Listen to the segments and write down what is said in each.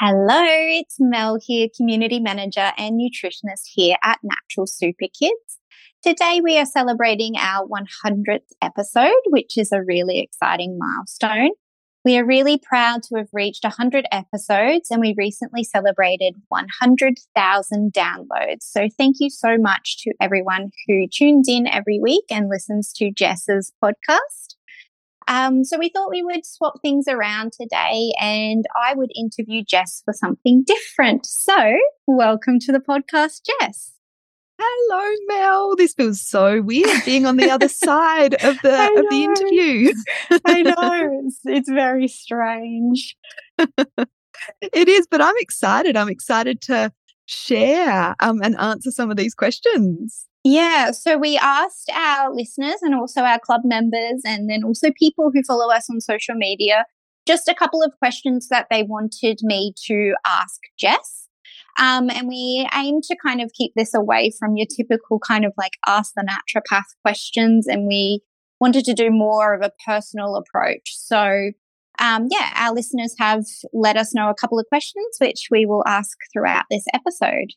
Hello, it's Mel here, Community Manager and Nutritionist here at Natural Super Kids. Today we are celebrating our 100th episode, which is a really exciting milestone. We are really proud to have reached 100 episodes and we recently celebrated 100,000 downloads. So thank you so much to everyone who tunes in every week and listens to Jess's podcast. Um, so we thought we would swap things around today and I would interview Jess for something different. So welcome to the podcast, Jess. Hello, Mel. This feels so weird being on the other side of the of the interview. I know it's, it's very strange. it is, but I'm excited. I'm excited to share um, and answer some of these questions. Yeah, so we asked our listeners and also our club members, and then also people who follow us on social media, just a couple of questions that they wanted me to ask Jess. Um, and we aim to kind of keep this away from your typical kind of like ask the naturopath questions, and we wanted to do more of a personal approach. So, um, yeah, our listeners have let us know a couple of questions, which we will ask throughout this episode.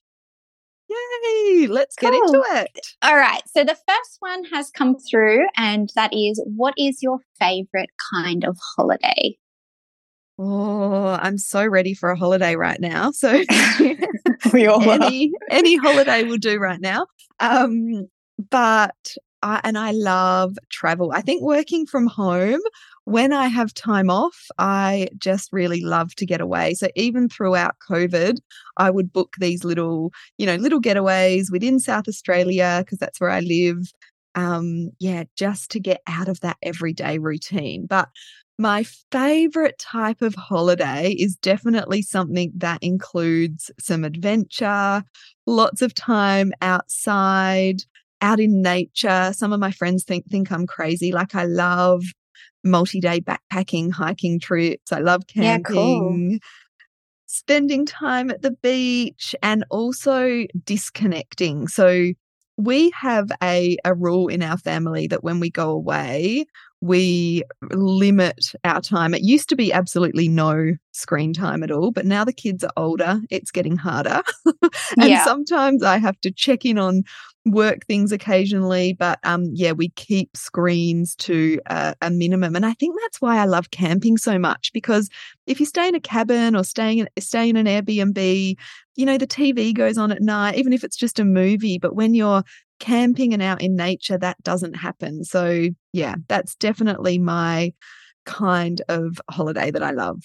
Yay! Let's cool. get into it. All right. So the first one has come through, and that is what is your favorite kind of holiday? Oh, I'm so ready for a holiday right now. So we all any, any holiday will do right now. Um, but I, and I love travel. I think working from home when I have time off, I just really love to get away. So even throughout COVID, I would book these little, you know, little getaways within South Australia because that's where I live. Um, yeah, just to get out of that everyday routine. But my favorite type of holiday is definitely something that includes some adventure, lots of time outside, out in nature. Some of my friends think think I'm crazy. Like I love multi-day backpacking, hiking trips. I love camping. Yeah, cool. Spending time at the beach and also disconnecting. So we have a, a rule in our family that when we go away, we limit our time. It used to be absolutely no screen time at all, but now the kids are older, it's getting harder. and yeah. sometimes I have to check in on work things occasionally, but um, yeah, we keep screens to a, a minimum. And I think that's why I love camping so much because if you stay in a cabin or staying in, stay in an Airbnb, you know, the TV goes on at night, even if it's just a movie. But when you're camping and out in nature, that doesn't happen. So, yeah, that's definitely my kind of holiday that I love.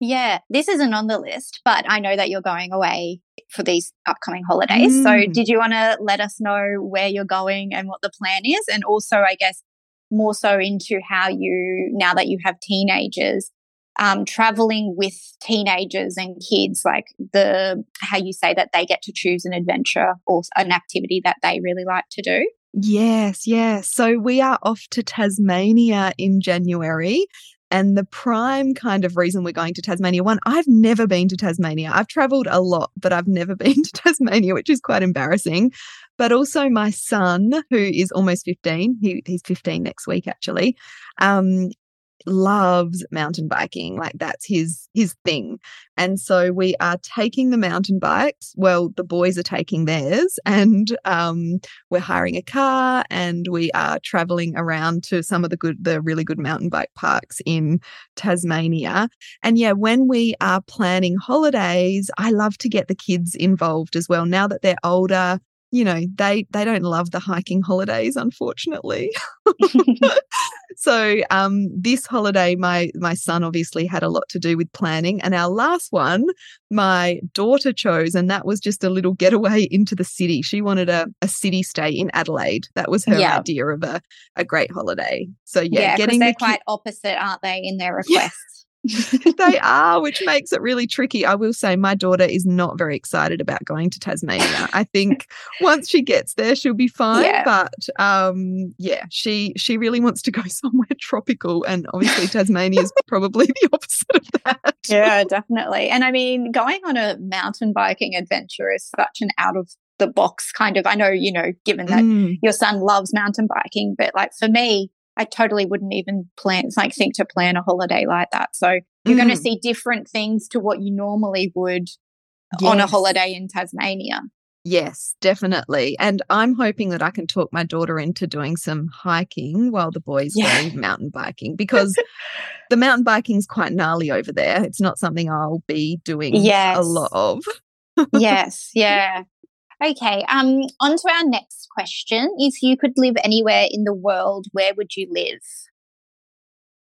Yeah, this isn't on the list, but I know that you're going away for these upcoming holidays. Mm. So, did you want to let us know where you're going and what the plan is? And also, I guess, more so into how you, now that you have teenagers, um, traveling with teenagers and kids, like the how you say that they get to choose an adventure or an activity that they really like to do. Yes, yes. So we are off to Tasmania in January. And the prime kind of reason we're going to Tasmania, one, I've never been to Tasmania. I've traveled a lot, but I've never been to Tasmania, which is quite embarrassing. But also, my son, who is almost 15, he, he's 15 next week actually, um, loves mountain biking like that's his his thing. And so we are taking the mountain bikes well the boys are taking theirs and um, we're hiring a car and we are traveling around to some of the good the really good mountain bike parks in Tasmania. And yeah when we are planning holidays I love to get the kids involved as well. Now that they're older you know they they don't love the hiking holidays unfortunately. So um this holiday my my son obviously had a lot to do with planning and our last one my daughter chose and that was just a little getaway into the city. She wanted a, a city stay in adelaide. That was her yeah. idea of a, a great holiday. So yeah, yeah getting they're the quite opposite aren't they in their requests they are, which makes it really tricky. I will say my daughter is not very excited about going to Tasmania. I think once she gets there, she'll be fine. Yeah. But um, yeah, she she really wants to go somewhere tropical, and obviously Tasmania is probably the opposite of that. yeah, definitely. And I mean, going on a mountain biking adventure is such an out of the box kind of. I know, you know, given that mm. your son loves mountain biking, but like for me, I totally wouldn't even plan, like think to plan a holiday like that. So you're mm. going to see different things to what you normally would yes. on a holiday in Tasmania. Yes, definitely. And I'm hoping that I can talk my daughter into doing some hiking while the boys yeah. go mountain biking because the mountain biking is quite gnarly over there. It's not something I'll be doing yes. a lot of. yes, yeah. Okay, um, on to our next question. If you could live anywhere in the world, where would you live?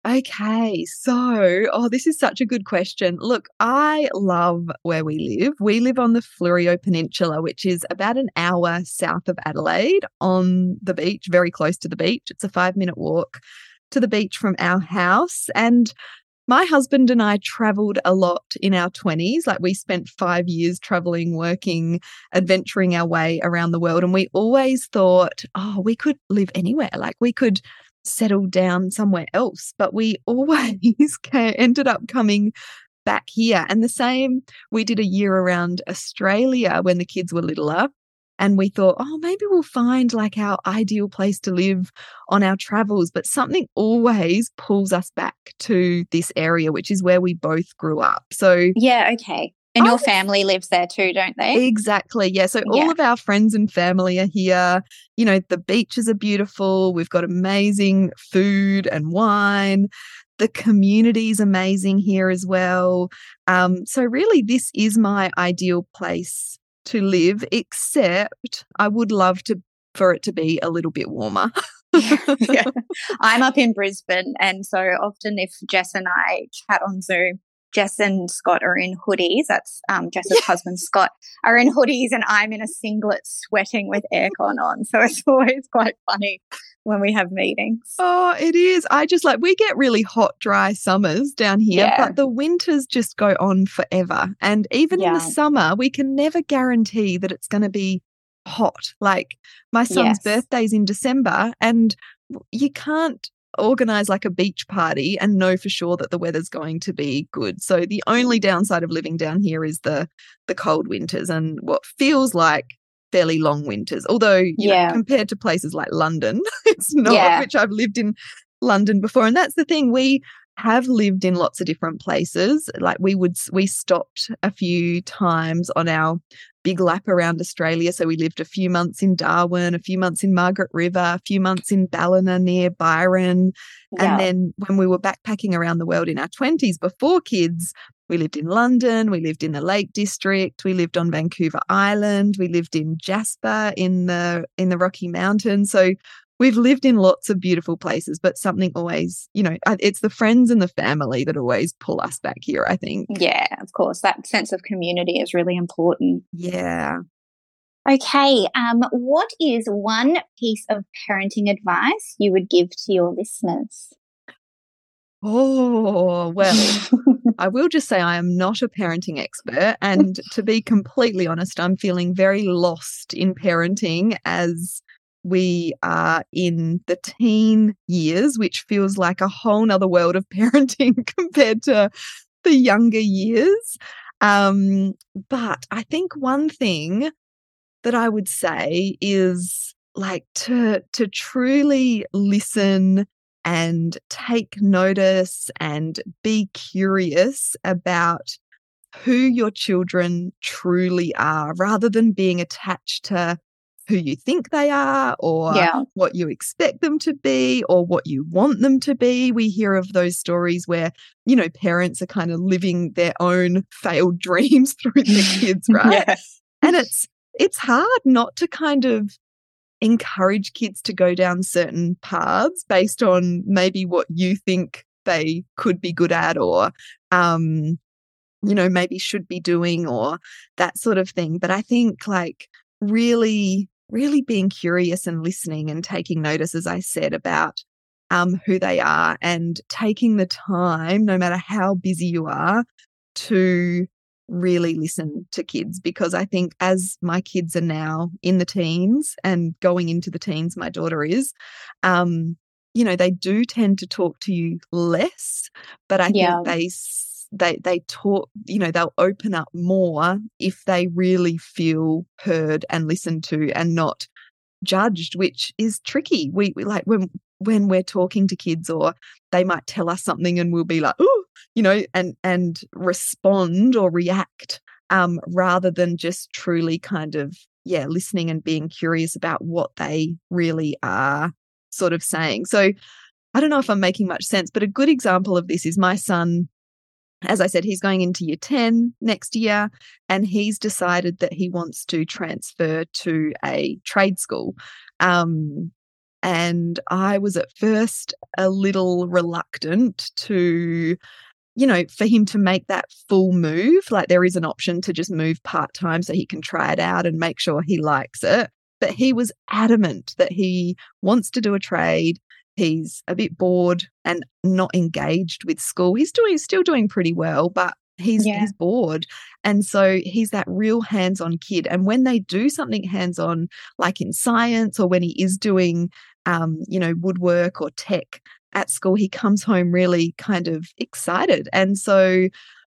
Okay, so, oh, this is such a good question. Look, I love where we live. We live on the Fleurieu Peninsula, which is about an hour south of Adelaide on the beach, very close to the beach. It's a five minute walk to the beach from our house. And my husband and I traveled a lot in our 20s. Like we spent five years traveling, working, adventuring our way around the world. And we always thought, oh, we could live anywhere. Like we could settle down somewhere else. But we always ended up coming back here. And the same, we did a year around Australia when the kids were littler and we thought, oh, maybe we'll find like our ideal place to live on our travels. But something always pulls us back to this area, which is where we both grew up. So, yeah, okay. And your family lives there too, don't they? Exactly. Yeah. So all yeah. of our friends and family are here. You know, the beaches are beautiful. We've got amazing food and wine. The community is amazing here as well. Um, so, really, this is my ideal place to live, except I would love to for it to be a little bit warmer. yeah. I'm up in Brisbane, and so often if Jess and I chat on Zoom, Jess and Scott are in hoodies. That's um, Jess's yeah. husband, Scott, are in hoodies, and I'm in a singlet sweating with aircon on. So it's always quite funny when we have meetings. Oh, it is. I just like, we get really hot, dry summers down here, yeah. but the winters just go on forever. And even yeah. in the summer, we can never guarantee that it's going to be hot. Like my son's yes. birthday's in December, and you can't organize like a beach party and know for sure that the weather's going to be good. So the only mm. downside of living down here is the the cold winters and what feels like fairly long winters. Although, yeah, know, compared to places like London, it's not, yeah. which I've lived in London before. And that's the thing. We have lived in lots of different places. Like we would, we stopped a few times on our big lap around Australia. So we lived a few months in Darwin, a few months in Margaret River, a few months in Ballina near Byron. Yeah. And then when we were backpacking around the world in our 20s before kids, we lived in London, we lived in the Lake District, we lived on Vancouver Island, we lived in Jasper in the in the Rocky Mountains. So we've lived in lots of beautiful places, but something always, you know, it's the friends and the family that always pull us back here, I think. Yeah, of course. That sense of community is really important. Yeah. Okay. Um, what is one piece of parenting advice you would give to your listeners? Oh, well, I will just say I am not a parenting expert. And to be completely honest, I'm feeling very lost in parenting as we are in the teen years, which feels like a whole nother world of parenting compared to the younger years. Um, but I think one thing that I would say is like to to truly listen and take notice and be curious about who your children truly are rather than being attached to who you think they are or yeah. what you expect them to be or what you want them to be. We hear of those stories where, you know, parents are kind of living their own failed dreams through their kids, right? yes. And it's it's hard not to kind of encourage kids to go down certain paths based on maybe what you think they could be good at or um you know maybe should be doing or that sort of thing. But i think like really really being curious and listening and taking notice, as I said, about um, who they are and taking the time, no matter how busy you are, to really listen to kids. Because I think as my kids are now in the teens and going into the teens, my daughter is, um, you know, they do tend to talk to you less, but I yeah. think they they they talk you know they'll open up more if they really feel heard and listened to and not judged which is tricky we, we like when when we're talking to kids or they might tell us something and we'll be like oh you know and and respond or react um rather than just truly kind of yeah listening and being curious about what they really are sort of saying so i don't know if i'm making much sense but a good example of this is my son as I said, he's going into year 10 next year, and he's decided that he wants to transfer to a trade school. Um, and I was at first a little reluctant to, you know, for him to make that full move. Like there is an option to just move part time so he can try it out and make sure he likes it. But he was adamant that he wants to do a trade he's a bit bored and not engaged with school. He's doing still doing pretty well, but he's yeah. he's bored. And so he's that real hands-on kid. And when they do something hands-on, like in science or when he is doing um, you know, woodwork or tech at school, he comes home really kind of excited. And so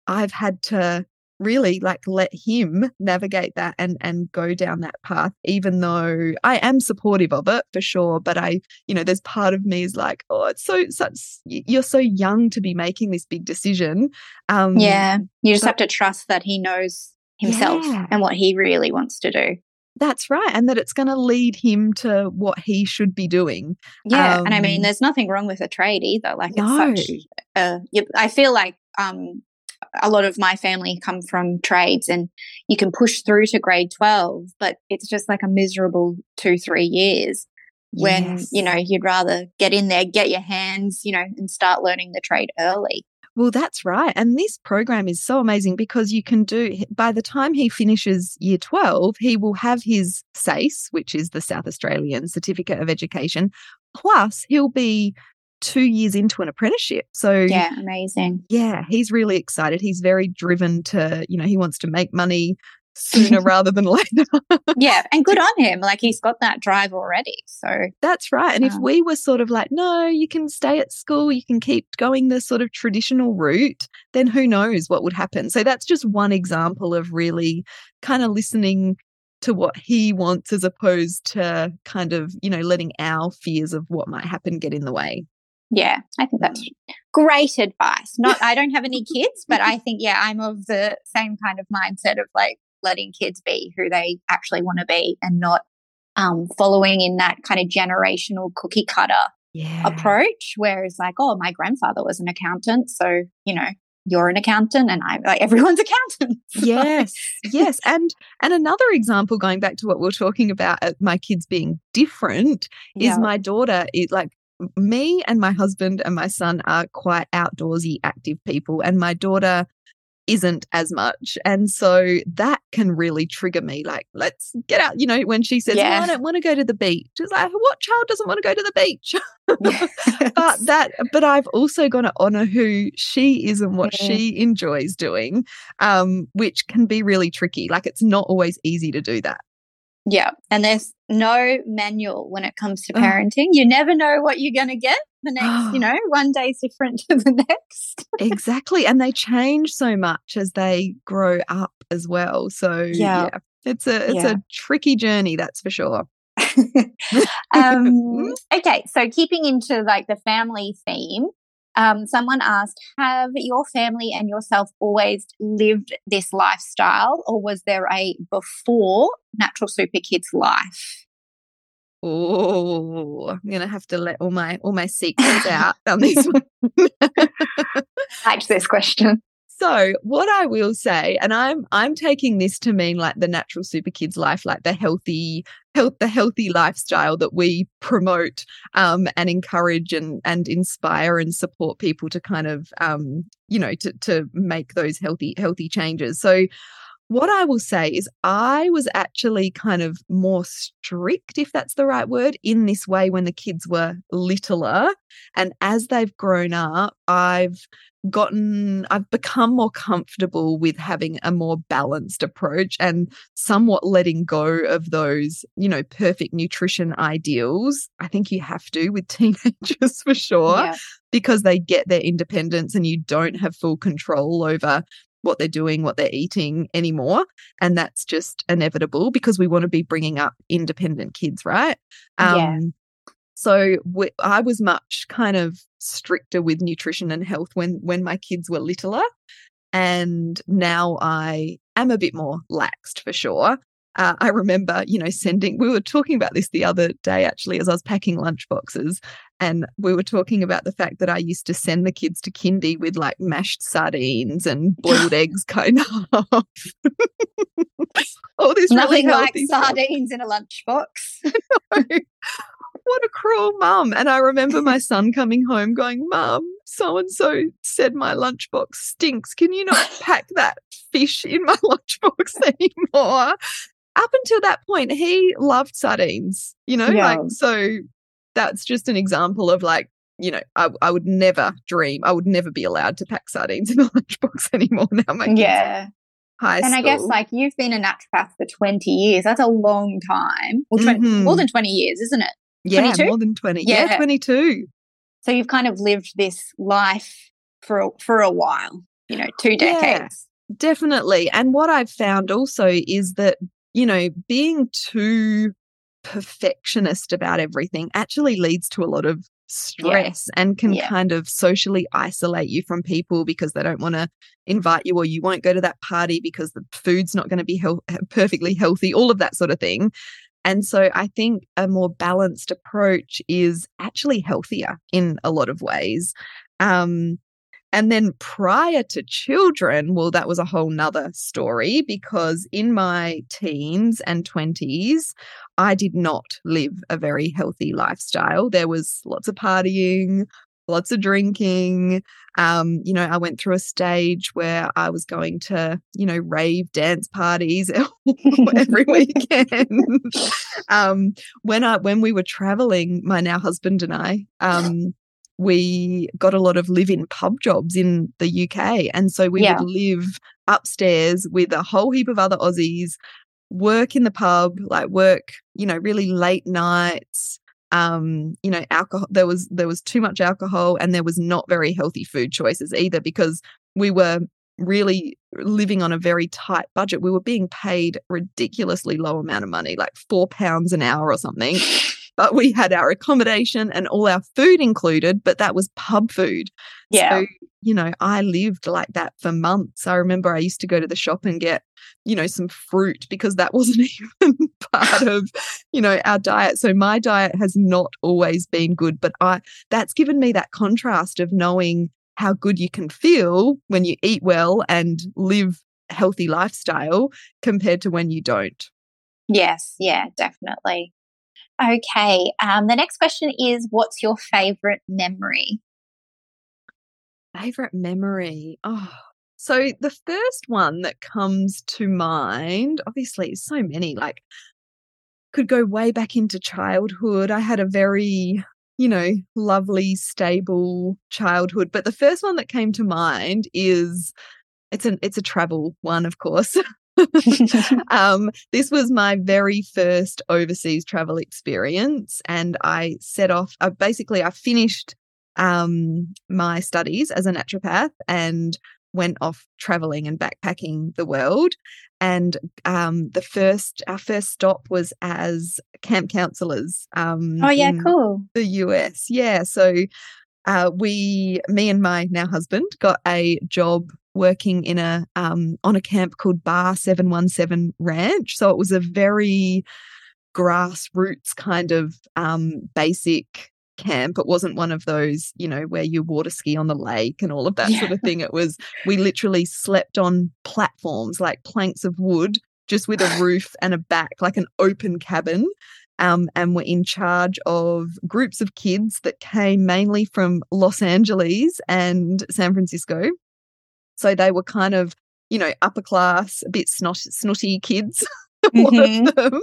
I've had to really like let him navigate that and and go down that path even though i am supportive of it for sure but i you know there's part of me is like oh it's so such you're so young to be making this big decision um yeah you just but, have to trust that he knows himself yeah. and what he really wants to do that's right and that it's going to lead him to what he should be doing yeah um, and i mean um there's nothing wrong with a trade either like no. it's such uh, i feel like um a lot of my family come from trades and you can push through to grade 12, but it's just like a miserable two, three years when, yes. you know, you'd rather get in there, get your hands, you know, and start learning the trade early. Well, that's right. And this program is so amazing because you can do, by the time he finishes year 12, he will have his SACE, which is the South Australian Certificate of Education, plus he'll be two years into an apprenticeship. So, yeah, amazing. Yeah, he's really excited. He's very driven to, you know, he wants to make money sooner rather than later. yeah, and good on him. Like he's got that drive already. So that's right. And um, if we were sort of like, no, you can stay at school, you can keep going the sort of traditional route, then who knows what would happen. So that's just one example of really kind of listening to what he wants as opposed to kind of, you know, letting our fears of what might happen get in the way. Yeah, I think that's great advice. Not I don't have any kids, but I think yeah, I'm of the same kind of mindset of like letting kids be who they actually want to be and not um, following in that kind of generational cookie cutter yeah. approach where it's like, oh, my grandfather was an accountant, so you know, you're an accountant and I like everyone's accountant. yes. Yes. And and another example going back to what we are talking about uh, my kids being different yeah. is my daughter is like me and my husband and my son are quite outdoorsy active people and my daughter isn't as much. And so that can really trigger me. Like, let's get out. You know, when she says, yeah. oh, I don't want to go to the beach. It's like, what child doesn't want to go to the beach? but that, but I've also got to honor who she is and what yeah. she enjoys doing, um, which can be really tricky. Like, it's not always easy to do that. Yeah. And there's no manual when it comes to parenting. You never know what you're going to get the next, you know, one day's different to the next. exactly. And they change so much as they grow up as well. So, yeah, yeah it's a it's yeah. a tricky journey, that's for sure. um, okay, so keeping into like the family theme, um, someone asked, Have your family and yourself always lived this lifestyle, or was there a before Natural Super Kids life? Oh, I'm gonna have to let all my all my secrets out on this one. Liked this question. So, what I will say, and I'm I'm taking this to mean like the natural super kids life, like the healthy health, the healthy lifestyle that we promote um, and encourage and and inspire and support people to kind of um, you know to to make those healthy healthy changes. So what I will say is, I was actually kind of more strict, if that's the right word, in this way when the kids were littler. And as they've grown up, I've gotten, I've become more comfortable with having a more balanced approach and somewhat letting go of those, you know, perfect nutrition ideals. I think you have to with teenagers for sure. Yeah because they get their independence and you don't have full control over what they're doing, what they're eating anymore. And that's just inevitable because we want to be bringing up independent kids, right? Um, yeah. So we, I was much kind of stricter with nutrition and health when when my kids were littler, and now I am a bit more laxed for sure. Uh, I remember, you know, sending, we were talking about this the other day actually as I was packing lunch boxes. And we were talking about the fact that I used to send the kids to kindy with like mashed sardines and boiled eggs, kind of. All this Nothing really like sardines in a lunchbox. what a cruel mum. And I remember my son coming home going, Mum, so and so said my lunchbox stinks. Can you not pack that fish in my lunchbox anymore? Up until that point, he loved sardines, you know, yeah. like, so that's just an example of like, you know, I, I would never dream, I would never be allowed to pack sardines in a lunchbox anymore now. My yeah. High and school. I guess like you've been a naturopath for 20 years. That's a long time. Well, 20, mm-hmm. more than 20 years, isn't it? Yeah, 22? more than 20. Yeah. yeah, 22. So you've kind of lived this life for a, for a while, you know, two decades. Yeah, definitely. And what I've found also is that you know, being too perfectionist about everything actually leads to a lot of stress yeah. and can yeah. kind of socially isolate you from people because they don't want to invite you or you won't go to that party because the food's not going to be perfectly healthy all of that sort of thing and so i think a more balanced approach is actually healthier in a lot of ways um, and then prior to children, well, that was a whole nother story because in my teens and 20s, I did not live a very healthy lifestyle. There was lots of partying, lots of drinking. Um, you know, I went through a stage where I was going to, you know, rave dance parties every weekend. um, when I when we were traveling, my now husband and I, um, we got a lot of live in pub jobs in the UK. And so we yeah. would live upstairs with a whole heap of other Aussies, work in the pub, like work, you know, really late nights. Um, you know, alcohol there was there was too much alcohol and there was not very healthy food choices either because we were really living on a very tight budget. We were being paid ridiculously low amount of money, like four pounds an hour or something. but we had our accommodation and all our food included, but that was pub food. Yeah. So, you know, I lived like that for months. I remember I used to go to the shop and get, you know, some fruit because that wasn't even part of, you know, our diet. So my diet has not always been good, but I that's given me that contrast of knowing how good you can feel when you eat well and live healthy lifestyle compared to when you don't. Yes, yeah, definitely. Okay. Um, the next question is What's your favorite memory? Favorite memory? Oh, so the first one that comes to mind, obviously, so many, like, could go way back into childhood. I had a very, you know, lovely, stable childhood. But the first one that came to mind is it's an it's a travel one, of course. um, this was my very first overseas travel experience, and I set off. Uh, basically, I finished um, my studies as a naturopath and went off traveling and backpacking the world. And um, the first, our first stop was as camp counselors. Um, oh yeah, cool. The US, yeah. So uh, we, me and my now husband, got a job working in a um, on a camp called Bar Seven One Seven Ranch. So it was a very grassroots kind of um, basic camp. It wasn't one of those, you know, where you water ski on the lake and all of that yeah. sort of thing. It was we literally slept on platforms like planks of wood, just with a roof and a back, like an open cabin um, and were in charge of groups of kids that came mainly from Los Angeles and San Francisco. So they were kind of, you know, upper class, a bit snot, snotty kids. Mm-hmm.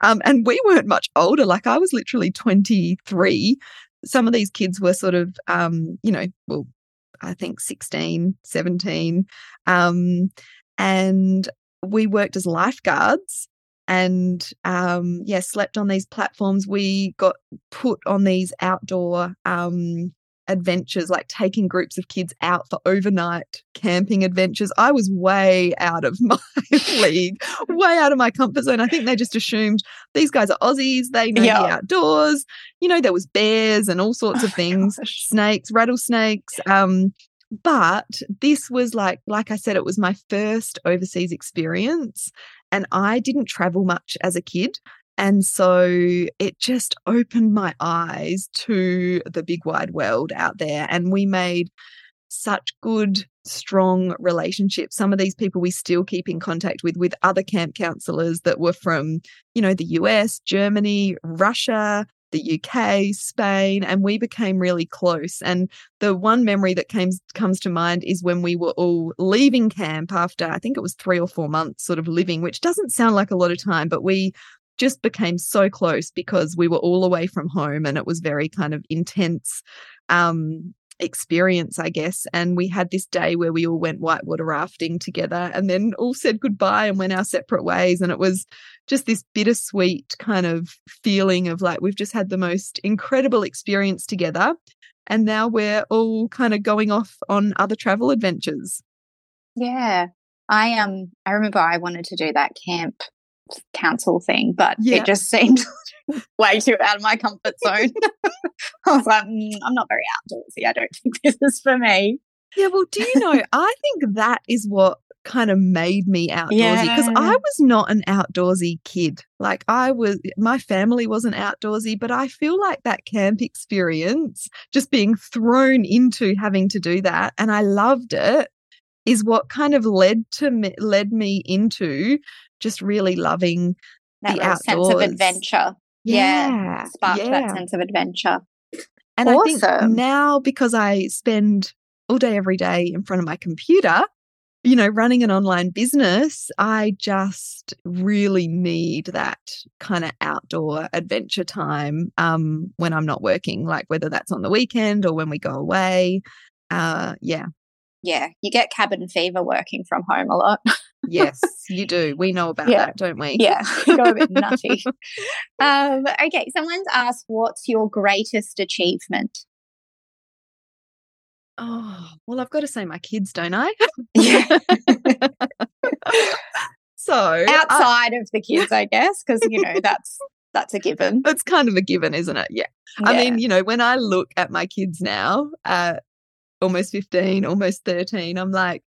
Um, and we weren't much older. Like I was literally 23. Some of these kids were sort of, um, you know, well, I think 16, 17. Um, and we worked as lifeguards and um, yeah, slept on these platforms. We got put on these outdoor um, adventures, like taking groups of kids out for overnight camping adventures. I was way out of my league, way out of my comfort zone. I think they just assumed these guys are Aussies, they know the outdoors. You know, there was bears and all sorts of oh things, snakes, rattlesnakes. Um, but this was like like i said it was my first overseas experience and I didn't travel much as a kid. And so it just opened my eyes to the big wide world out there. And we made such good, strong relationships. Some of these people we still keep in contact with, with other camp counselors that were from, you know, the US, Germany, Russia, the UK, Spain, and we became really close. And the one memory that came, comes to mind is when we were all leaving camp after, I think it was three or four months sort of living, which doesn't sound like a lot of time, but we just became so close because we were all away from home and it was very kind of intense um, experience, I guess. And we had this day where we all went whitewater rafting together and then all said goodbye and went our separate ways. And it was just this bittersweet kind of feeling of like we've just had the most incredible experience together. And now we're all kind of going off on other travel adventures. Yeah. I um I remember I wanted to do that camp council thing, but yeah. it just seemed way too out of my comfort zone. I was like, mm, I'm not very outdoorsy. I don't think this is for me. Yeah, well, do you know, I think that is what kind of made me outdoorsy because yeah. I was not an outdoorsy kid. Like I was my family wasn't outdoorsy, but I feel like that camp experience, just being thrown into having to do that and I loved it is what kind of led to me, led me into just really loving that the outdoors. sense of adventure. Yeah, yeah sparked yeah. that sense of adventure. And awesome. I think now because I spend all day every day in front of my computer, you know, running an online business, I just really need that kind of outdoor adventure time um, when I'm not working, like whether that's on the weekend or when we go away. Uh, yeah, yeah, you get cabin fever working from home a lot. yes, you do. We know about yeah. that, don't we? Yeah, go a bit nutty. um, okay, someone's asked, what's your greatest achievement? Oh, well, I've got to say my kids, don't I? Yeah. so I- Outside of the kids, I guess, because you know that's that's a given. it's kind of a given, isn't it? Yeah. I mean, you know, when I look at my kids now, uh, almost 15, almost 13, I'm like,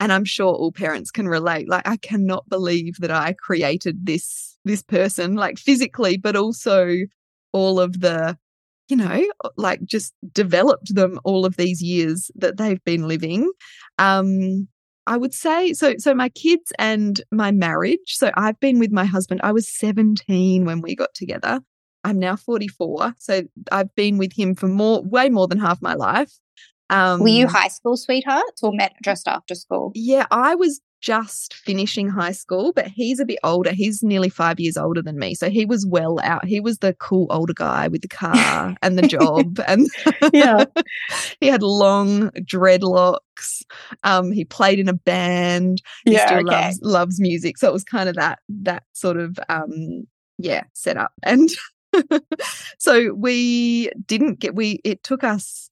and I'm sure all parents can relate. Like, I cannot believe that I created this this person, like physically, but also all of the, you know, like just developed them all of these years that they've been living. Um, I would say so. So my kids and my marriage. So I've been with my husband. I was 17 when we got together. I'm now 44. So I've been with him for more, way more than half my life. Um, Were you high school sweethearts or met just after school? Yeah, I was just finishing high school, but he's a bit older. He's nearly five years older than me. So he was well out. He was the cool older guy with the car and the job. And Yeah. he had long dreadlocks. Um, he played in a band. He Yeah, still okay. loves loves music. So it was kind of that that sort of um yeah, setup. And so we didn't get we it took us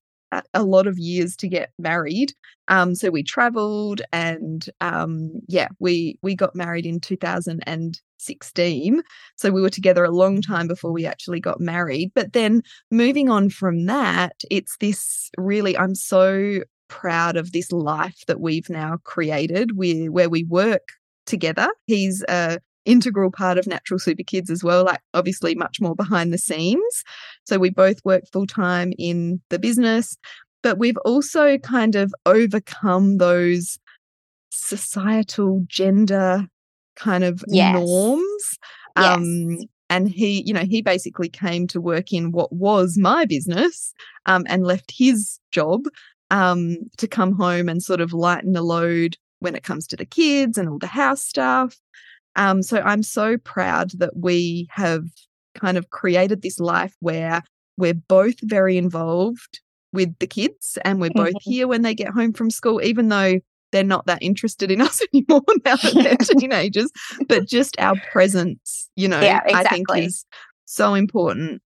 a, lot of years to get married. Um so we traveled and um yeah, we we got married in 2016. So we were together a long time before we actually got married. But then moving on from that, it's this really I'm so proud of this life that we've now created where where we work together. He's a integral part of Natural Super Kids as well, like obviously much more behind the scenes. So we both work full time in the business, but we've also kind of overcome those societal gender kind of Yes. norms. Um, and he, you know, he basically came to work in what was my business um, and left his job um, to come home and sort of lighten the load when it comes to the kids and all the house stuff. Um, so I'm so proud that we have kind of created this life where we're both very involved with the kids and we're both Mhm. here when they get home from school, even though they're not that interested in us anymore now that they're teenagers. But just our presence, you know, Yeah, I think is so important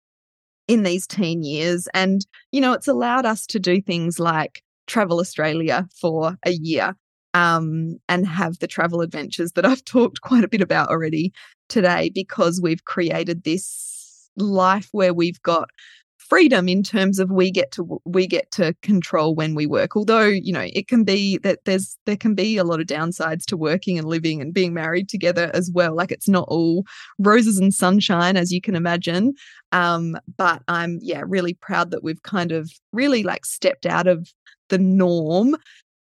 in these teen years. And, you know, it's allowed us to do things like travel Australia for a year um, and have the travel adventures that I've talked quite a bit about already today because we've created this life where we've got freedom in terms of we get to we get to control when we work. Although you know it can be that there's there can be a lot of downsides to working and living and being married together as well. Like it's not all roses and sunshine as you can imagine. Um but i'm yeah really proud that we've kind of really like stepped out of the norm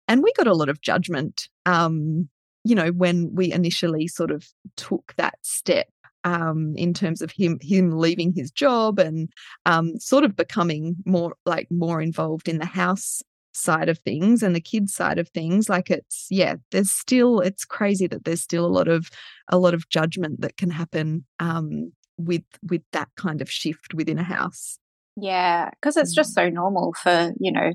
and we got a lot of judgment um you know when we initially sort of took that step um in terms of him him leaving his job and um sort of becoming more like more involved in the house side of things and the kids side of things like it's yeah there's still it's crazy that there's still a lot of a lot of judgment that can happen um with with that kind of shift within a house Yeah, because it's just Mm. so normal for you know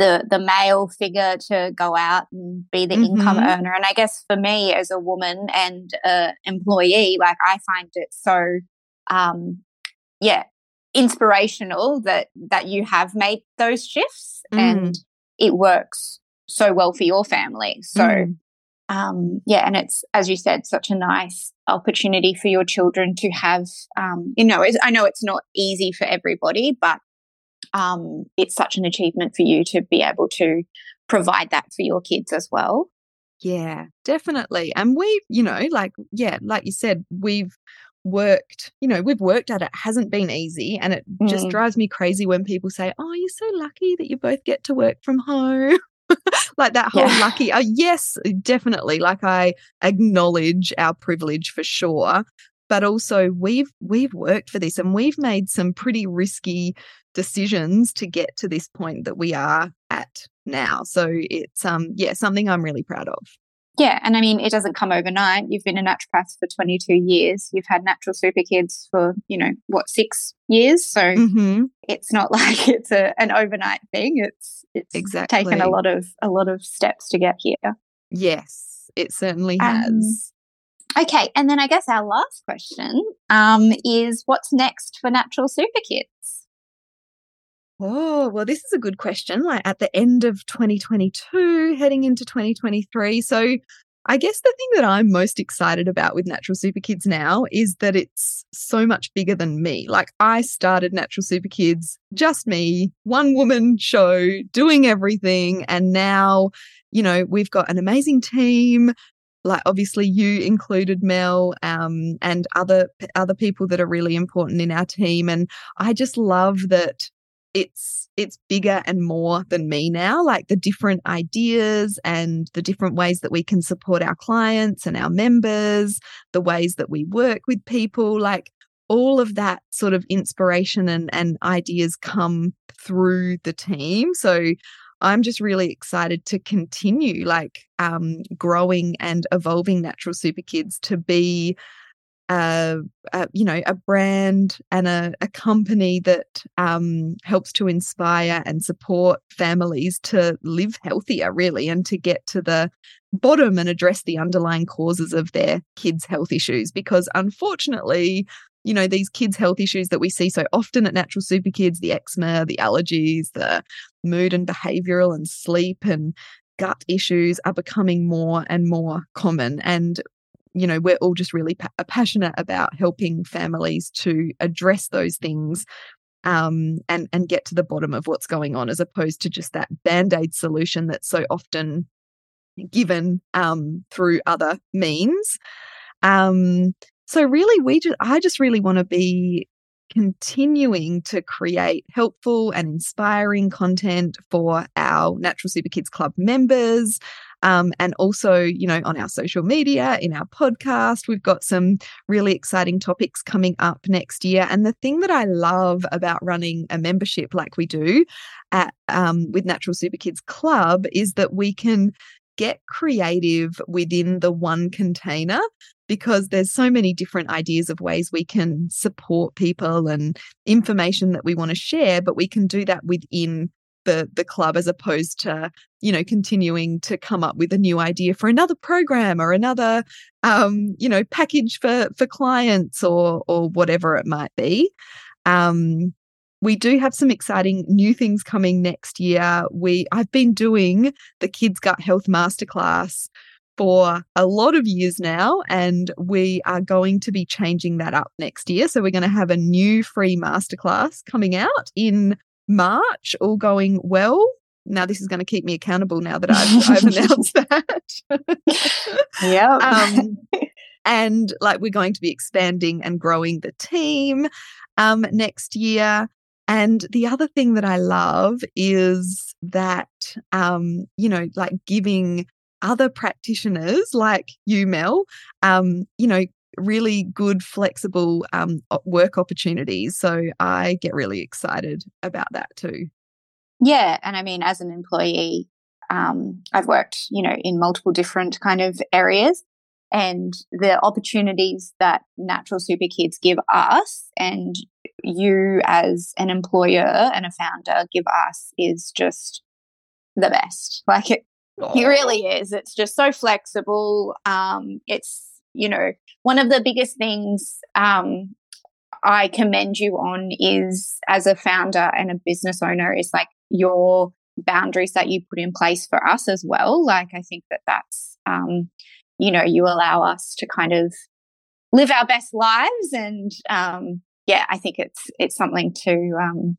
the the male figure to go out and be the income Mhm. earner. And I guess for me as a woman and a employee, like I find it so, um, yeah, inspirational that that you have made those shifts and it works so well for your family. So. Mm. um, yeah, and it's as you said, such a nice opportunity for your children to have. Um, you know, it's, I know it's not easy for everybody, but um, it's such an achievement for you to be able to provide that for your kids as well. Yeah, definitely. And we, you know, like, yeah, like you said, we've worked, you know, we've worked at it. It hasn't been easy. And it just Mm. drives me crazy when people say, oh, you're so lucky that you both get to work from home. like that whole Yeah. lucky. Uh, yes, definitely. Like I acknowledge our privilege for sure. But also we've we've worked for this and we've made some pretty risky decisions to get to this point that we are at now. So it's um yeah, something I'm really proud of. Yeah, and I mean, it doesn't come overnight. You've been a naturopath for 22 years. You've had natural super kids for, you know, what, six years? So Mm-hmm. it's not like it's a, an overnight thing. It's it's Exactly. taken a lot of a lot of steps to get here. Yes, it certainly Um, has. Okay, and then I guess our last question um, is what's next for Natural Super Kids? Oh, well, this is a good question. Like at the end of 2022, heading into 2023. So, I guess the thing that I'm most excited about with Natural Super Kids now is that it's so much bigger than me. Like, I started Natural Super Kids, just me, one woman show, doing everything. And now, you know, we've got an amazing team. Like obviously you included Mel um, and other other people that are really important in our team and I just love that it's it's bigger and more than me now like the different ideas and the different ways that we can support our clients and our members the ways that we work with people like all of that sort of inspiration and and ideas come through the team. So i'm just really excited to continue like um growing and evolving natural super kids to be a, a, you know a brand and a, a company that um, helps to inspire and support families to live healthier really and to get to the bottom and address the underlying causes of their kids health issues because unfortunately you know these kids health issues that we see so often at natural super kids the eczema the allergies the mood and behavioral and sleep and gut issues are becoming more and more common and you know, we're all just really pa- passionate about helping families to address those things um, and and get to the bottom of what's going on, as opposed to just that band aid solution that's so often given um, through other means. Um, so really, we just I just really want to be continuing to create helpful and inspiring content for our Natural Super Kids Club members, um, and also, you know, on our social media, in our podcast, we've got some really exciting topics coming up next year. And the thing that I love about running a membership like we do at um, with Natural Super Kids Club is that we can get creative within the one container because there's so many different ideas of ways we can support people and information that we want to share but we can do that within the the club as opposed to you know continuing to come up with a new idea for another program or another um you know package for for clients or or whatever it might be. Um we do have some exciting new things coming next year. We i've been doing the kids gut health masterclass for a lot of years now, and we are going to be changing that up next year. So, we're going to have a new free masterclass coming out in March, all going well. Now, this is going to keep me accountable now that I've, I've announced that. yeah. Um, and like we're going to be expanding and growing the team um, next year. And the other thing that I love is that, um, you know, like giving other practitioners like you, Mel, um, you know, really good, flexible um, work opportunities. So I get really excited about that too. Yeah. And I mean, as an employee, um, I've worked, you know, in multiple different kind of areas. And the opportunities that Natural Super Kids give us and you as an employer and a founder give us is just the best. Like it, it really is. It's just so flexible. Um, it's you know, one of the biggest things um, I commend you on is as a founder and a business owner is like your boundaries that you put in place for us as well. Like, I think that that's, um, you know, you allow us to kind of live our best lives. And um, yeah, I think it's, it's something to um,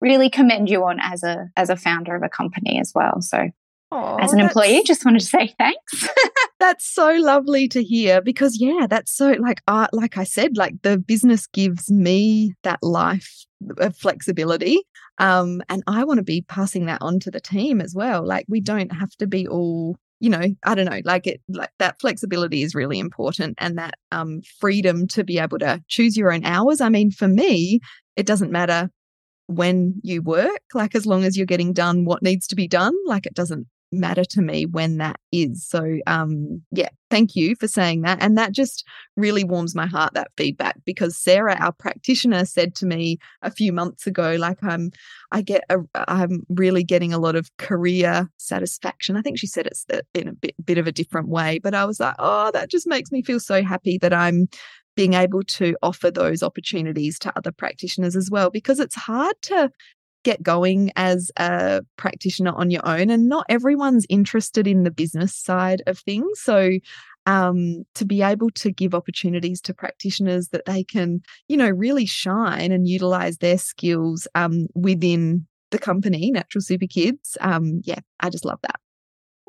really commend you on as a, as a founder of a company as well. So Aww, as an employee, just wanted to say thanks. that's so lovely to hear because yeah, that's so like uh, like I said, like the business gives me that life of flexibility. Um, and I want to be passing that on to the team as well. Like we don't have to be all you know i don't know like it like that flexibility is really important and that um freedom to be able to choose your own hours i mean for me it doesn't matter when you work like as long as you're getting done what needs to be done like it doesn't matter to me when that is. So, um, yeah, thank you for saying that. And that just really warms my heart, that feedback, because Sarah, our practitioner, said to me a few months ago, like, I'm, I get, a, I'm really getting a lot of career satisfaction. I think she said it's uh, in a bit, bit of a different way, but I was like, oh, that just makes me feel so happy that I'm being able to offer those opportunities to other practitioners as well, because it's hard to get going as a practitioner on your own. And not everyone's interested in the business side of things. So, um, to be able to give opportunities to practitioners that they can, you know, really shine and utilize their skills um, within the company, Natural Super Kids. Um, yeah, I just love that.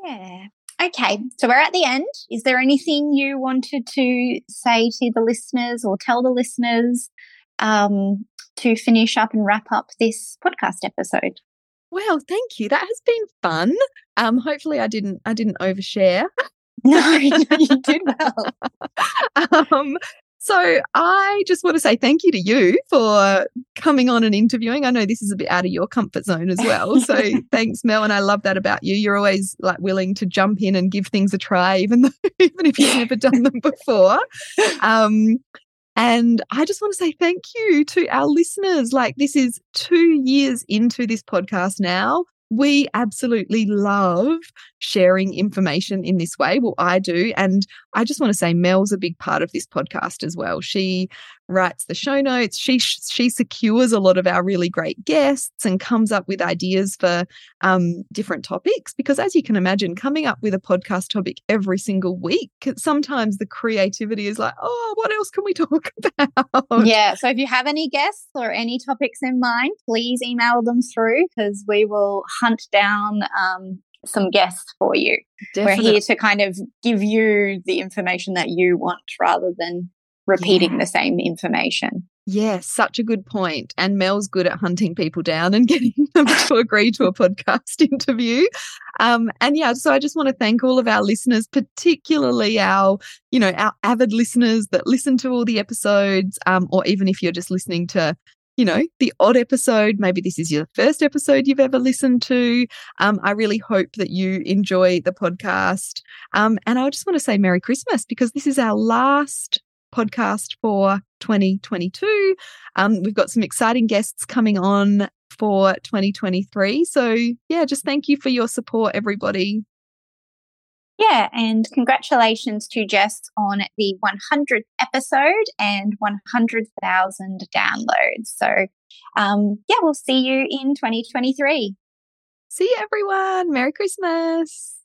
Yeah. Okay, so we're at the end. Is there anything you wanted to say to the listeners or tell the listeners um, to finish up and wrap up this podcast episode? Well, thank you. That has been fun. Um, hopefully, I didn't I didn't overshare. No, you did well. um, so I just want to say thank you to you for coming on and interviewing. I know this is a bit out of your comfort zone as well. So thanks, Mel. And I love that about you. You're always like willing to jump in and give things a try, even though even if you've never done them before. Um, and I just want to say thank you to our listeners. Like, this is two years into this podcast now we absolutely love sharing information in this way. Well, I do. And I just want to say Mel's a big part of this podcast as well. She writes the show notes. She she secures a lot of our really great guests and comes up with ideas for um, different topics. Because as you can imagine, coming up with a podcast topic every single week, sometimes the creativity is like, oh, what else can we talk about? Yeah. So if you have any guests or any topics in mind, please email them through because we will hunt down um, some guests for you. Definitely. We're here to kind of give you the information that you want rather than repeating yeah. the same information. Yes, such a good point. And Mel's good at hunting people down and getting them to agree to a podcast interview. Um, and yeah, so I just want to thank all of our listeners, particularly our, you know, our avid listeners that listen to all the episodes, um, or even if you're just listening to you know, the odd episode. Maybe this is your first episode you've ever listened to. Um, I really hope that you enjoy the podcast. Um, and I just want to say Merry Christmas because this is our last podcast for 2022. Um, we've got some exciting guests coming on for 2023. So, yeah, just thank you for your support, everybody. Yeah, and congratulations to Jess on the 100th episode and 100,000 downloads. So, um, yeah, we'll see you in 2023. See you, everyone. Merry Christmas.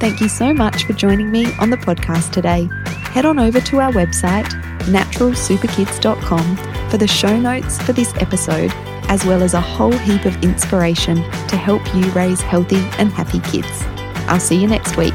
Thank you so much for joining me on the podcast today. Head on over to our website, naturalsuperkids.com, for the show notes for this episode, as well as a whole heap of inspiration to help you raise healthy and happy kids. I'll see you next week.